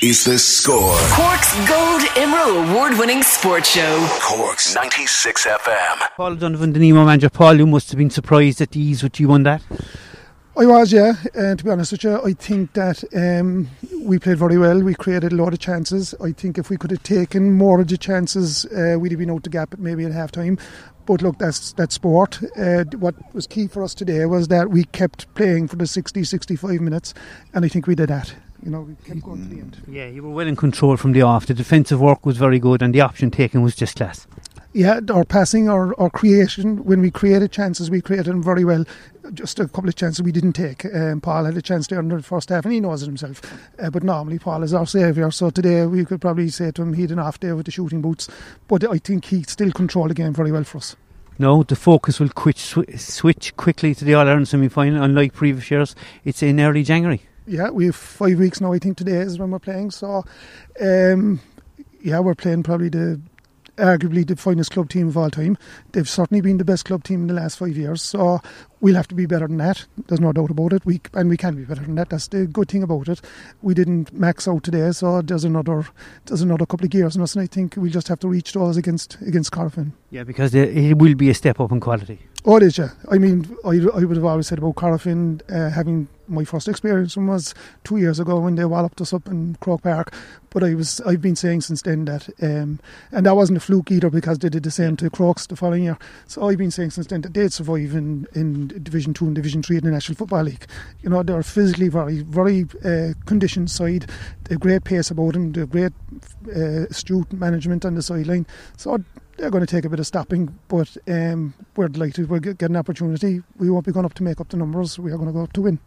This is the score. Cork's Gold Emerald Award winning sports show. Cork's 96 FM. Paul Donovan, the Nemo manager. Paul, you must have been surprised at the ease which you won that. I was, yeah. And to be honest with you, I think that um, we played very well. We created a lot of chances. I think if we could have taken more of the chances, uh, we'd have been out the gap maybe at half time. But look, that's that's sport. Uh, what was key for us today was that we kept playing for the 60, 65 minutes, and I think we did that. You know, we kept going to the end. Yeah, you were well in control from the off. The defensive work was very good, and the option taking was just class. Yeah, our passing, our, our creation, when we created chances, we created them very well. Just a couple of chances we didn't take. Um, Paul had a chance there in the first half, and he knows it himself. Uh, but normally, Paul is our saviour. So today, we could probably say to him, he had an off day with the shooting boots. But I think he still controlled the game very well for us. No, the focus will quit, sw- switch quickly to the All Ireland semi final, unlike previous years. It's in early January. Yeah, we have five weeks now. I think today is when we're playing. So, um, yeah, we're playing probably the arguably the finest club team of all time. They've certainly been the best club team in the last five years. So we'll have to be better than that. There's no doubt about it. We and we can be better than that. That's the good thing about it. We didn't max out today, so there's another there's another couple of gears in us, and I think we'll just have to reach those against against Corofin. Yeah, because it will be a step up in quality. Oh, it is, yeah. I mean, I, I would have always said about Corofin uh, having my first experience was two years ago when they walloped us up in Croke Park. But I was I've been saying since then that, um, and that wasn't a fluke either because they did the same to Crokes the following year. So I've been saying since then that they'd survive in, in Division Two and Division Three in the National Football League. You know, they're physically very very uh, conditioned side. They've great pace about them. They've great uh, astute management on the sideline. So they're going to take a bit of stopping, but um, we're delighted we'll get, get an opportunity. We won't be going up to make up the numbers. We are going to go up to win.